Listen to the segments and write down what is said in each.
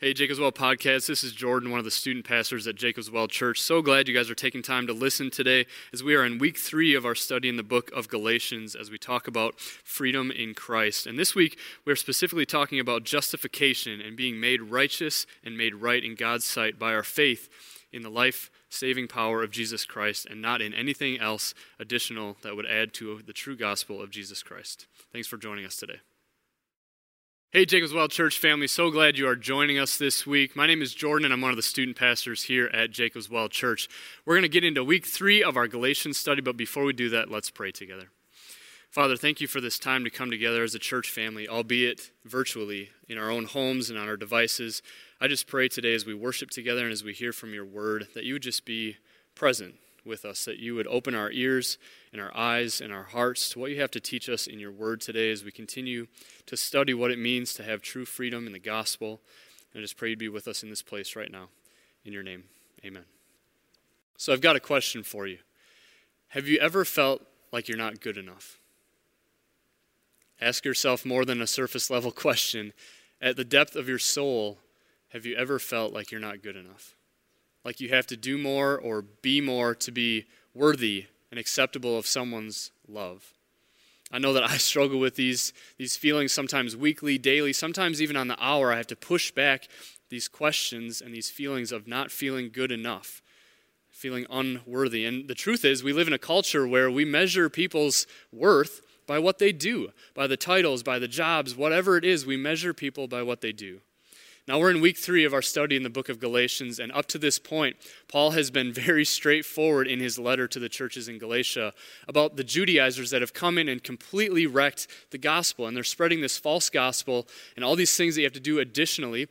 Hey, Jacob's Well podcast. This is Jordan, one of the student pastors at Jacob's Well Church. So glad you guys are taking time to listen today as we are in week three of our study in the book of Galatians as we talk about freedom in Christ. And this week, we're specifically talking about justification and being made righteous and made right in God's sight by our faith in the life saving power of Jesus Christ and not in anything else additional that would add to the true gospel of Jesus Christ. Thanks for joining us today. Hey, Jacob's Well Church family, so glad you are joining us this week. My name is Jordan, and I'm one of the student pastors here at Jacob's Well Church. We're going to get into week three of our Galatians study, but before we do that, let's pray together. Father, thank you for this time to come together as a church family, albeit virtually, in our own homes and on our devices. I just pray today as we worship together and as we hear from your word that you would just be present with us, that you would open our ears and our eyes and our hearts to what you have to teach us in your word today as we continue to study what it means to have true freedom in the gospel. And I just pray you'd be with us in this place right now. In your name, amen. So I've got a question for you. Have you ever felt like you're not good enough? Ask yourself more than a surface level question. At the depth of your soul, have you ever felt like you're not good enough? Like you have to do more or be more to be worthy and acceptable of someone's love. I know that I struggle with these, these feelings sometimes weekly, daily, sometimes even on the hour. I have to push back these questions and these feelings of not feeling good enough, feeling unworthy. And the truth is, we live in a culture where we measure people's worth by what they do, by the titles, by the jobs, whatever it is, we measure people by what they do. Now, we're in week three of our study in the book of Galatians, and up to this point, Paul has been very straightforward in his letter to the churches in Galatia about the Judaizers that have come in and completely wrecked the gospel. And they're spreading this false gospel and all these things that you have to do additionally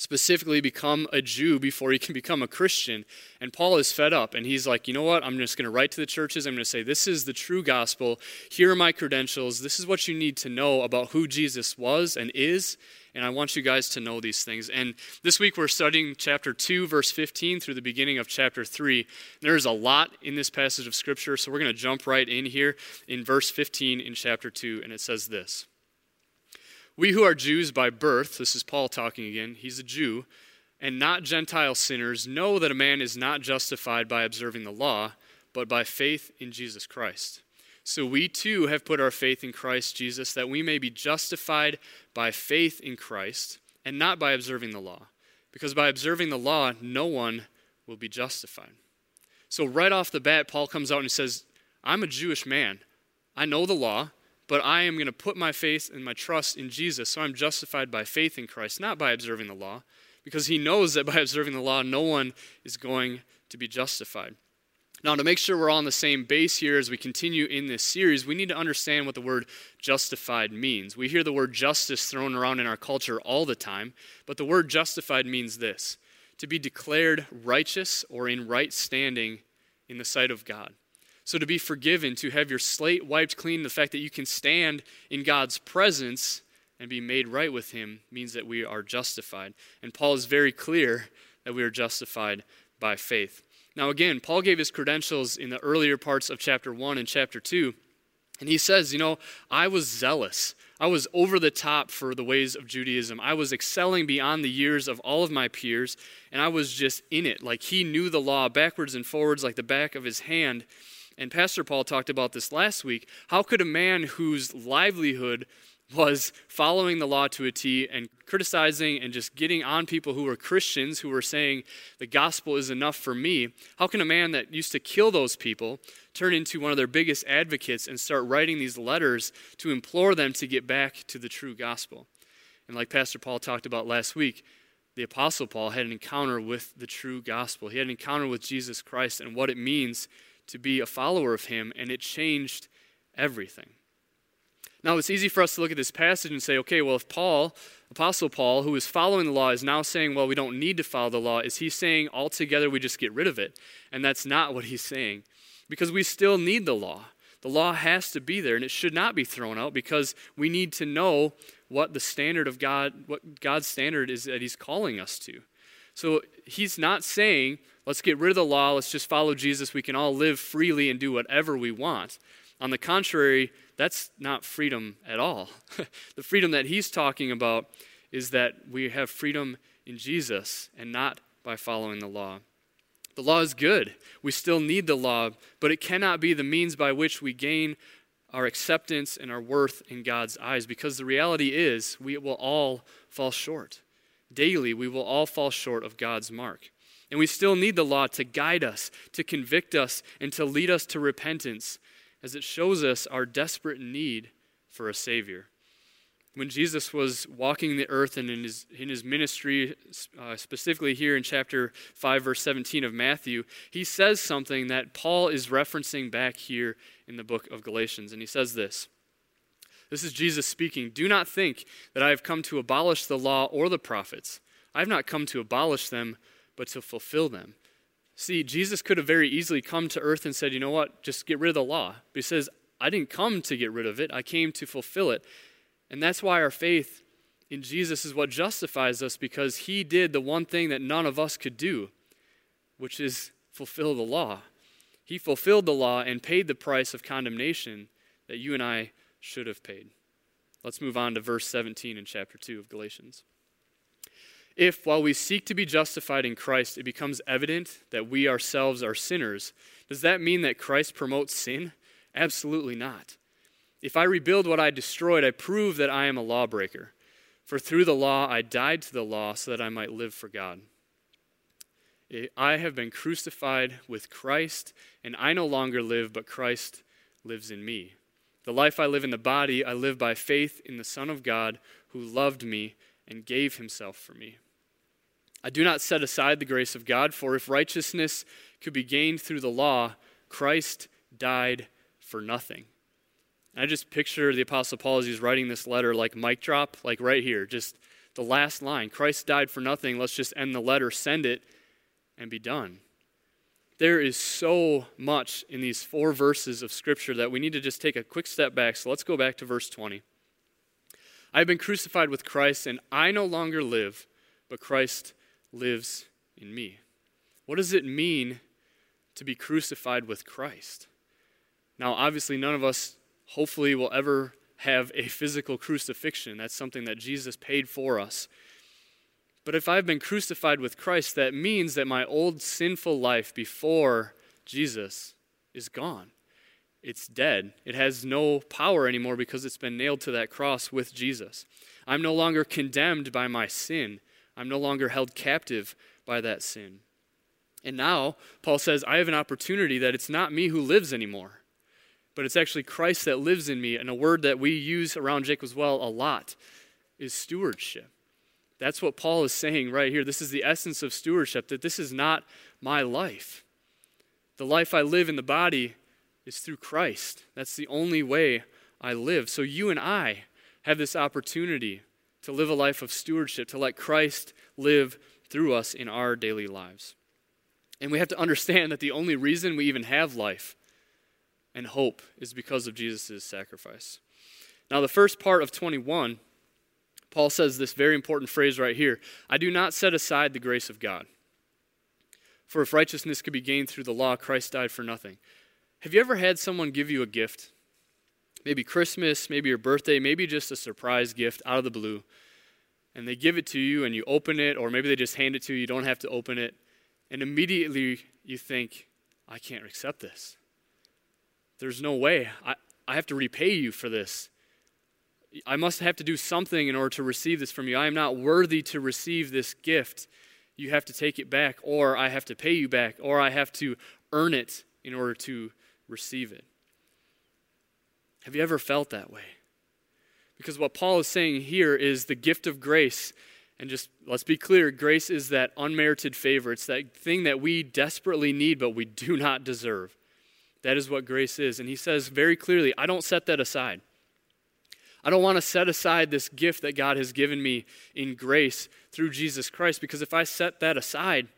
specifically become a Jew before he can become a Christian. And Paul is fed up and he's like, you know what? I'm just going to write to the churches. I'm going to say, this is the true gospel. Here are my credentials. This is what you need to know about who Jesus was and is and I want you guys to know these things. And this week we're studying chapter 2, verse 15 through the beginning of chapter 3. There's a lot in this passage of Scripture, so we're going to jump right in here in verse 15 in chapter 2, and it says this We who are Jews by birth, this is Paul talking again, he's a Jew, and not Gentile sinners, know that a man is not justified by observing the law, but by faith in Jesus Christ. So we too have put our faith in Christ Jesus that we may be justified by faith in Christ and not by observing the law. Because by observing the law, no one will be justified. So, right off the bat, Paul comes out and says, I'm a Jewish man. I know the law, but I am going to put my faith and my trust in Jesus. So I'm justified by faith in Christ, not by observing the law, because he knows that by observing the law, no one is going to be justified. Now, to make sure we're on the same base here as we continue in this series, we need to understand what the word justified means. We hear the word justice thrown around in our culture all the time, but the word justified means this to be declared righteous or in right standing in the sight of God. So, to be forgiven, to have your slate wiped clean, the fact that you can stand in God's presence and be made right with Him means that we are justified. And Paul is very clear that we are justified by faith. Now, again, Paul gave his credentials in the earlier parts of chapter 1 and chapter 2. And he says, You know, I was zealous. I was over the top for the ways of Judaism. I was excelling beyond the years of all of my peers, and I was just in it. Like he knew the law backwards and forwards like the back of his hand. And Pastor Paul talked about this last week. How could a man whose livelihood was following the law to a T and criticizing and just getting on people who were Christians who were saying the gospel is enough for me. How can a man that used to kill those people turn into one of their biggest advocates and start writing these letters to implore them to get back to the true gospel? And like Pastor Paul talked about last week, the Apostle Paul had an encounter with the true gospel. He had an encounter with Jesus Christ and what it means to be a follower of him, and it changed everything. Now, it's easy for us to look at this passage and say, okay, well, if Paul, Apostle Paul, who is following the law, is now saying, well, we don't need to follow the law, is he saying altogether we just get rid of it? And that's not what he's saying. Because we still need the law. The law has to be there, and it should not be thrown out because we need to know what the standard of God, what God's standard is that he's calling us to. So he's not saying, let's get rid of the law, let's just follow Jesus, we can all live freely and do whatever we want. On the contrary, that's not freedom at all. the freedom that he's talking about is that we have freedom in Jesus and not by following the law. The law is good. We still need the law, but it cannot be the means by which we gain our acceptance and our worth in God's eyes because the reality is we will all fall short. Daily, we will all fall short of God's mark. And we still need the law to guide us, to convict us, and to lead us to repentance as it shows us our desperate need for a Savior. When Jesus was walking the earth and in his, in his ministry, uh, specifically here in chapter 5, verse 17 of Matthew, he says something that Paul is referencing back here in the book of Galatians. And he says this This is Jesus speaking Do not think that I have come to abolish the law or the prophets. I have not come to abolish them, but to fulfill them. See, Jesus could have very easily come to earth and said, You know what? Just get rid of the law. But he says, I didn't come to get rid of it, I came to fulfill it. And that's why our faith in Jesus is what justifies us because he did the one thing that none of us could do, which is fulfill the law. He fulfilled the law and paid the price of condemnation that you and I should have paid. Let's move on to verse 17 in chapter 2 of Galatians. If, while we seek to be justified in Christ, it becomes evident that we ourselves are sinners, does that mean that Christ promotes sin? Absolutely not. If I rebuild what I destroyed, I prove that I am a lawbreaker. For through the law I died to the law so that I might live for God. I have been crucified with Christ, and I no longer live, but Christ lives in me. The life I live in the body, I live by faith in the Son of God who loved me and gave himself for me. I do not set aside the grace of God, for if righteousness could be gained through the law, Christ died for nothing. And I just picture the Apostle Paul as he's writing this letter like mic drop, like right here, just the last line Christ died for nothing. Let's just end the letter, send it, and be done. There is so much in these four verses of Scripture that we need to just take a quick step back. So let's go back to verse 20. I have been crucified with Christ, and I no longer live, but Christ lives in me. What does it mean to be crucified with Christ? Now, obviously, none of us hopefully will ever have a physical crucifixion. That's something that Jesus paid for us. But if I've been crucified with Christ, that means that my old sinful life before Jesus is gone. It's dead. It has no power anymore because it's been nailed to that cross with Jesus. I'm no longer condemned by my sin. I'm no longer held captive by that sin. And now, Paul says, I have an opportunity that it's not me who lives anymore, but it's actually Christ that lives in me. And a word that we use around Jacob's Well a lot is stewardship. That's what Paul is saying right here. This is the essence of stewardship that this is not my life. The life I live in the body is through Christ. That's the only way I live. So you and I have this opportunity to live a life of stewardship, to let Christ live through us in our daily lives. And we have to understand that the only reason we even have life and hope is because of Jesus' sacrifice. Now, the first part of 21 Paul says this very important phrase right here I do not set aside the grace of God. For if righteousness could be gained through the law, Christ died for nothing. Have you ever had someone give you a gift? Maybe Christmas, maybe your birthday, maybe just a surprise gift out of the blue. And they give it to you and you open it, or maybe they just hand it to you, you don't have to open it. And immediately you think, I can't accept this. There's no way. I, I have to repay you for this. I must have to do something in order to receive this from you. I am not worthy to receive this gift. You have to take it back, or I have to pay you back, or I have to earn it in order to receive it. Have you ever felt that way? Because what Paul is saying here is the gift of grace. And just let's be clear grace is that unmerited favor. It's that thing that we desperately need, but we do not deserve. That is what grace is. And he says very clearly, I don't set that aside. I don't want to set aside this gift that God has given me in grace through Jesus Christ because if I set that aside,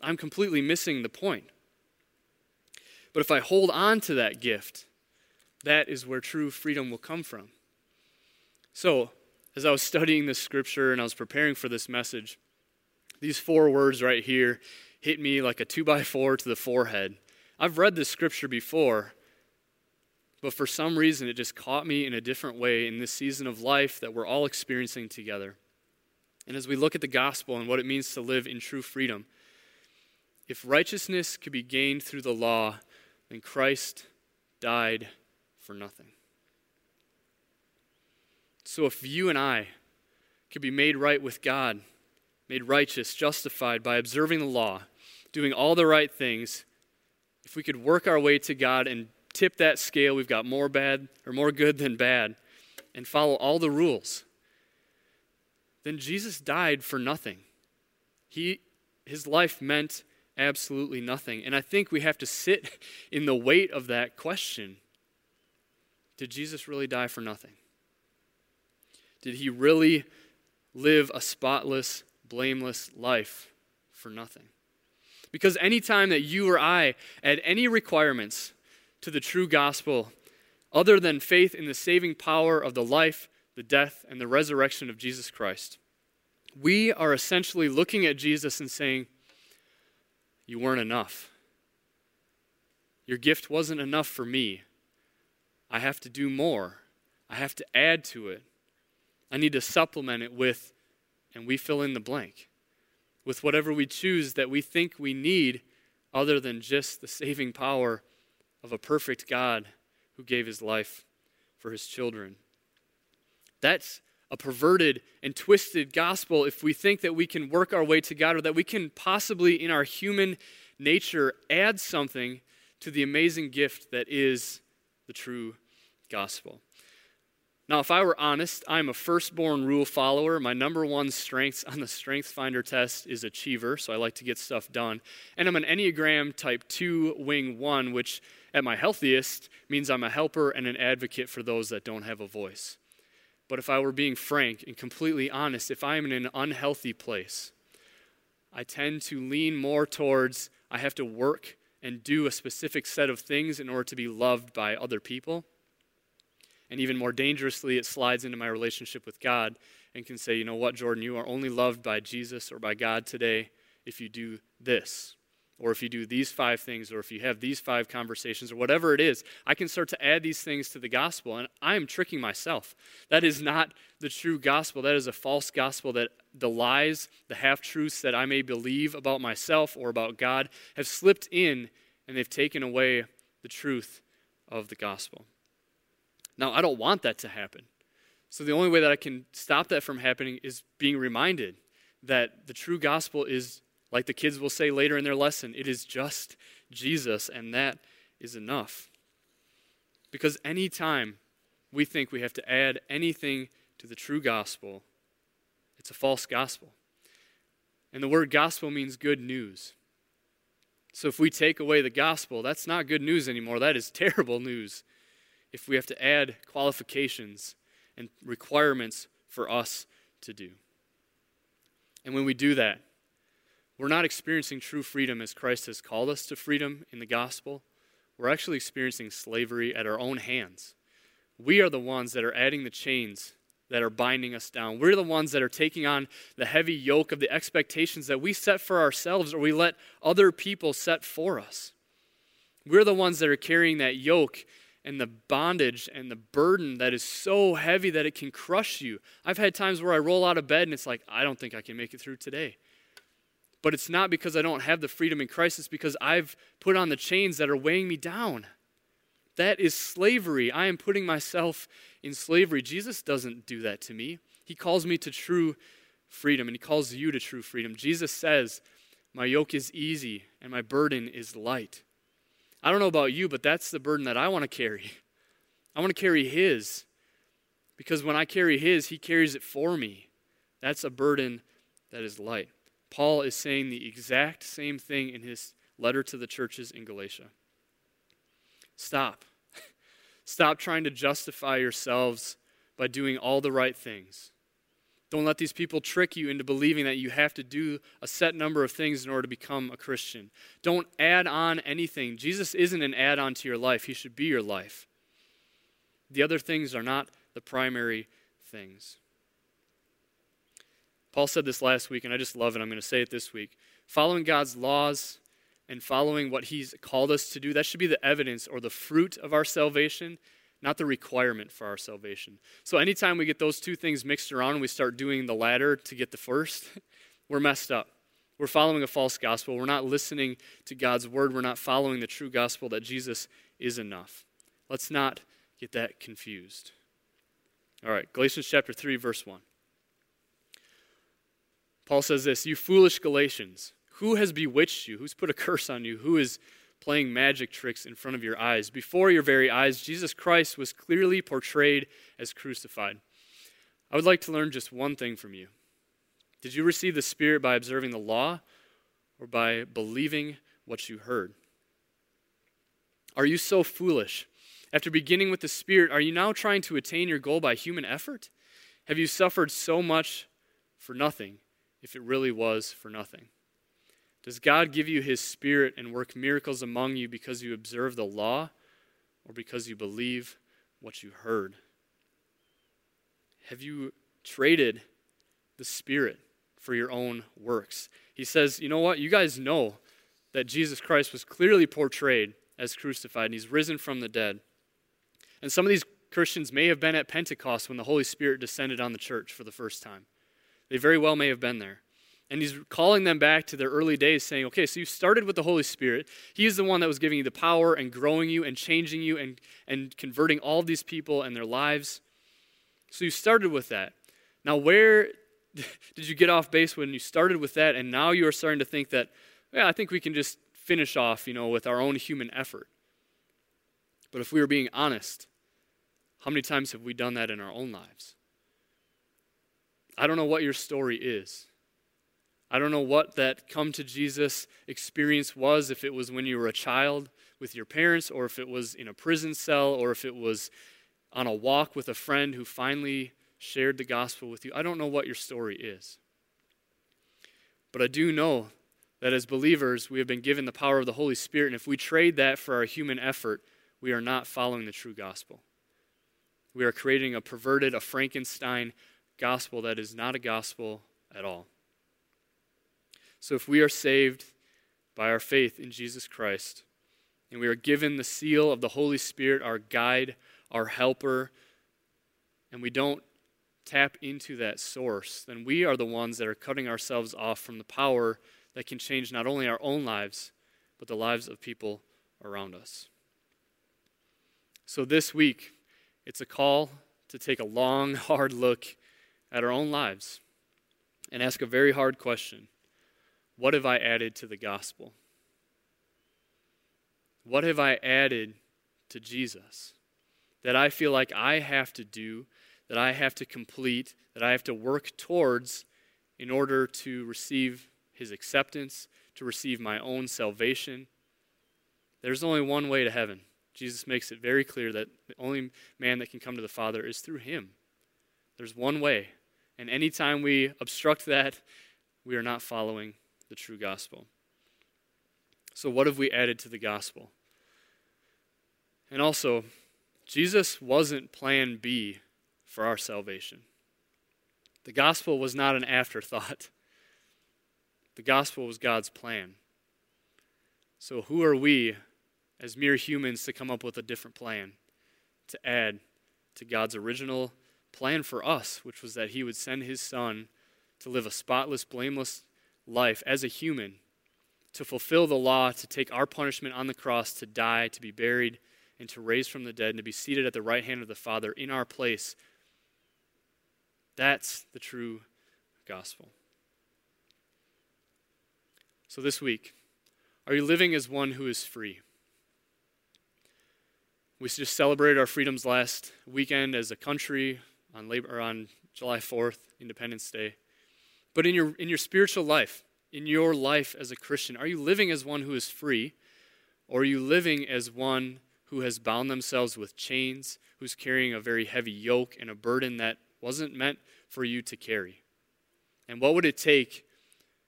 I'm completely missing the point. But if I hold on to that gift, that is where true freedom will come from. So, as I was studying this scripture and I was preparing for this message, these four words right here hit me like a two by four to the forehead. I've read this scripture before, but for some reason, it just caught me in a different way in this season of life that we're all experiencing together. And as we look at the gospel and what it means to live in true freedom, if righteousness could be gained through the law, then Christ died for nothing. So if you and I could be made right with God, made righteous, justified by observing the law, doing all the right things, if we could work our way to God and tip that scale, we've got more bad or more good than bad, and follow all the rules, then Jesus died for nothing. He, his life meant absolutely nothing. And I think we have to sit in the weight of that question Did Jesus really die for nothing? Did he really live a spotless, blameless life for nothing? Because anytime that you or I add any requirements to the true gospel other than faith in the saving power of the life, the death, and the resurrection of Jesus Christ, we are essentially looking at Jesus and saying, You weren't enough. Your gift wasn't enough for me. I have to do more. I have to add to it. I need to supplement it with, and we fill in the blank, with whatever we choose that we think we need other than just the saving power of a perfect God who gave his life for his children. That's a perverted and twisted gospel if we think that we can work our way to God or that we can possibly, in our human nature, add something to the amazing gift that is the true gospel. Now, if I were honest, I'm a firstborn rule follower. My number one strength on the Strength Finder test is achiever, so I like to get stuff done. And I'm an Enneagram Type 2 Wing 1, which at my healthiest means I'm a helper and an advocate for those that don't have a voice. But if I were being frank and completely honest, if I am in an unhealthy place, I tend to lean more towards I have to work and do a specific set of things in order to be loved by other people and even more dangerously, it slides into my relationship with God and can say, you know what, Jordan, you are only loved by Jesus or by God today if you do this, or if you do these five things, or if you have these five conversations, or whatever it is. I can start to add these things to the gospel, and I am tricking myself. That is not the true gospel. That is a false gospel that the lies, the half truths that I may believe about myself or about God have slipped in and they've taken away the truth of the gospel. Now, I don't want that to happen. So the only way that I can stop that from happening is being reminded that the true gospel is, like the kids will say later in their lesson, it is just Jesus, and that is enough. Because anytime we think we have to add anything to the true gospel, it's a false gospel. And the word gospel means good news. So if we take away the gospel, that's not good news anymore. That is terrible news if we have to add qualifications and requirements for us to do. And when we do that, we're not experiencing true freedom as Christ has called us to freedom in the gospel. We're actually experiencing slavery at our own hands. We are the ones that are adding the chains that are binding us down. We're the ones that are taking on the heavy yoke of the expectations that we set for ourselves or we let other people set for us. We're the ones that are carrying that yoke and the bondage and the burden that is so heavy that it can crush you. I've had times where I roll out of bed and it's like, I don't think I can make it through today. But it's not because I don't have the freedom in Christ, it's because I've put on the chains that are weighing me down. That is slavery. I am putting myself in slavery. Jesus doesn't do that to me. He calls me to true freedom, and He calls you to true freedom. Jesus says, My yoke is easy and my burden is light. I don't know about you, but that's the burden that I want to carry. I want to carry His. Because when I carry His, He carries it for me. That's a burden that is light. Paul is saying the exact same thing in his letter to the churches in Galatia. Stop. Stop trying to justify yourselves by doing all the right things. Don't let these people trick you into believing that you have to do a set number of things in order to become a Christian. Don't add on anything. Jesus isn't an add on to your life, He should be your life. The other things are not the primary things. Paul said this last week, and I just love it. I'm going to say it this week. Following God's laws and following what He's called us to do, that should be the evidence or the fruit of our salvation, not the requirement for our salvation. So anytime we get those two things mixed around and we start doing the latter to get the first, we're messed up. We're following a false gospel. We're not listening to God's word. We're not following the true gospel that Jesus is enough. Let's not get that confused. All right, Galatians chapter 3, verse 1. Paul says this You foolish Galatians, who has bewitched you? Who's put a curse on you? Who is playing magic tricks in front of your eyes? Before your very eyes, Jesus Christ was clearly portrayed as crucified. I would like to learn just one thing from you. Did you receive the Spirit by observing the law or by believing what you heard? Are you so foolish? After beginning with the Spirit, are you now trying to attain your goal by human effort? Have you suffered so much for nothing if it really was for nothing? Does God give you His Spirit and work miracles among you because you observe the law or because you believe what you heard? Have you traded the Spirit for your own works? He says, You know what? You guys know that Jesus Christ was clearly portrayed as crucified and He's risen from the dead. And some of these Christians may have been at Pentecost when the Holy Spirit descended on the church for the first time. They very well may have been there. And he's calling them back to their early days, saying, okay, so you started with the Holy Spirit. He is the one that was giving you the power and growing you and changing you and, and converting all these people and their lives. So you started with that. Now, where did you get off base when you started with that and now you are starting to think that, yeah, I think we can just finish off, you know, with our own human effort? But if we were being honest, how many times have we done that in our own lives? I don't know what your story is. I don't know what that come to Jesus experience was, if it was when you were a child with your parents, or if it was in a prison cell, or if it was on a walk with a friend who finally shared the gospel with you. I don't know what your story is. But I do know that as believers, we have been given the power of the Holy Spirit, and if we trade that for our human effort, we are not following the true gospel. We are creating a perverted, a Frankenstein gospel that is not a gospel at all. So if we are saved by our faith in Jesus Christ, and we are given the seal of the Holy Spirit, our guide, our helper, and we don't tap into that source, then we are the ones that are cutting ourselves off from the power that can change not only our own lives, but the lives of people around us. So this week, it's a call to take a long, hard look at our own lives and ask a very hard question What have I added to the gospel? What have I added to Jesus that I feel like I have to do, that I have to complete, that I have to work towards in order to receive his acceptance, to receive my own salvation? There's only one way to heaven. Jesus makes it very clear that the only man that can come to the Father is through him. There's one way. And anytime we obstruct that, we are not following the true gospel. So, what have we added to the gospel? And also, Jesus wasn't plan B for our salvation. The gospel was not an afterthought, the gospel was God's plan. So, who are we as mere humans to come up with a different plan to add to God's original plan for us, which was that He would send His Son to live a spotless, blameless life as a human, to fulfill the law, to take our punishment on the cross, to die, to be buried, and to raise from the dead, and to be seated at the right hand of the Father in our place. That's the true gospel. So this week, are you living as one who is free? We just celebrated our freedoms last weekend as a country on labor on July 4th, Independence Day. But in your in your spiritual life, in your life as a Christian, are you living as one who is free or are you living as one who has bound themselves with chains, who's carrying a very heavy yoke and a burden that wasn't meant for you to carry? And what would it take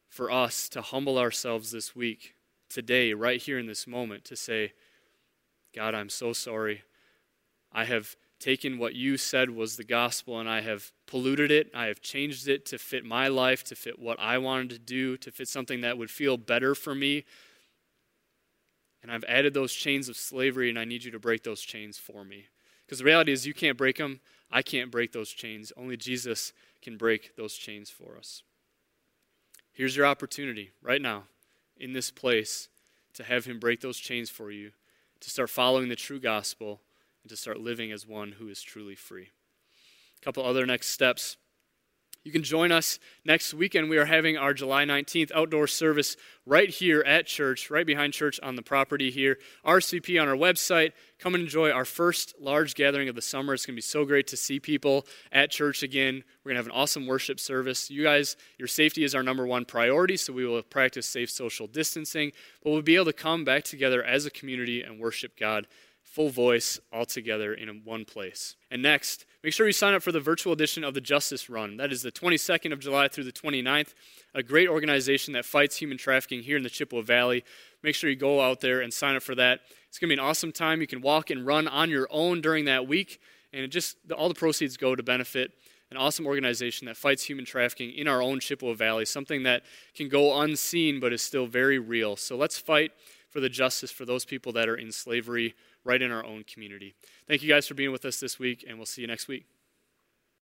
for us to humble ourselves this week, today, right here in this moment, to say, God, I'm so sorry. I have taken what you said was the gospel and I have polluted it. I have changed it to fit my life, to fit what I wanted to do, to fit something that would feel better for me. And I've added those chains of slavery, and I need you to break those chains for me. Because the reality is, you can't break them. I can't break those chains. Only Jesus can break those chains for us. Here's your opportunity right now in this place to have Him break those chains for you, to start following the true gospel, and to start living as one who is truly free. A couple other next steps. You can join us next weekend. We are having our July 19th outdoor service right here at church, right behind church on the property here. RCP on our website. Come and enjoy our first large gathering of the summer. It's going to be so great to see people at church again. We're going to have an awesome worship service. You guys, your safety is our number one priority, so we will practice safe social distancing, but we'll be able to come back together as a community and worship God full voice all together in one place. And next, make sure you sign up for the virtual edition of the Justice Run. That is the 22nd of July through the 29th, a great organization that fights human trafficking here in the Chippewa Valley. Make sure you go out there and sign up for that. It's going to be an awesome time. You can walk and run on your own during that week, and just all the proceeds go to benefit an awesome organization that fights human trafficking in our own Chippewa Valley, something that can go unseen but is still very real. So let's fight for the justice for those people that are in slavery right in our own community. Thank you guys for being with us this week, and we'll see you next week.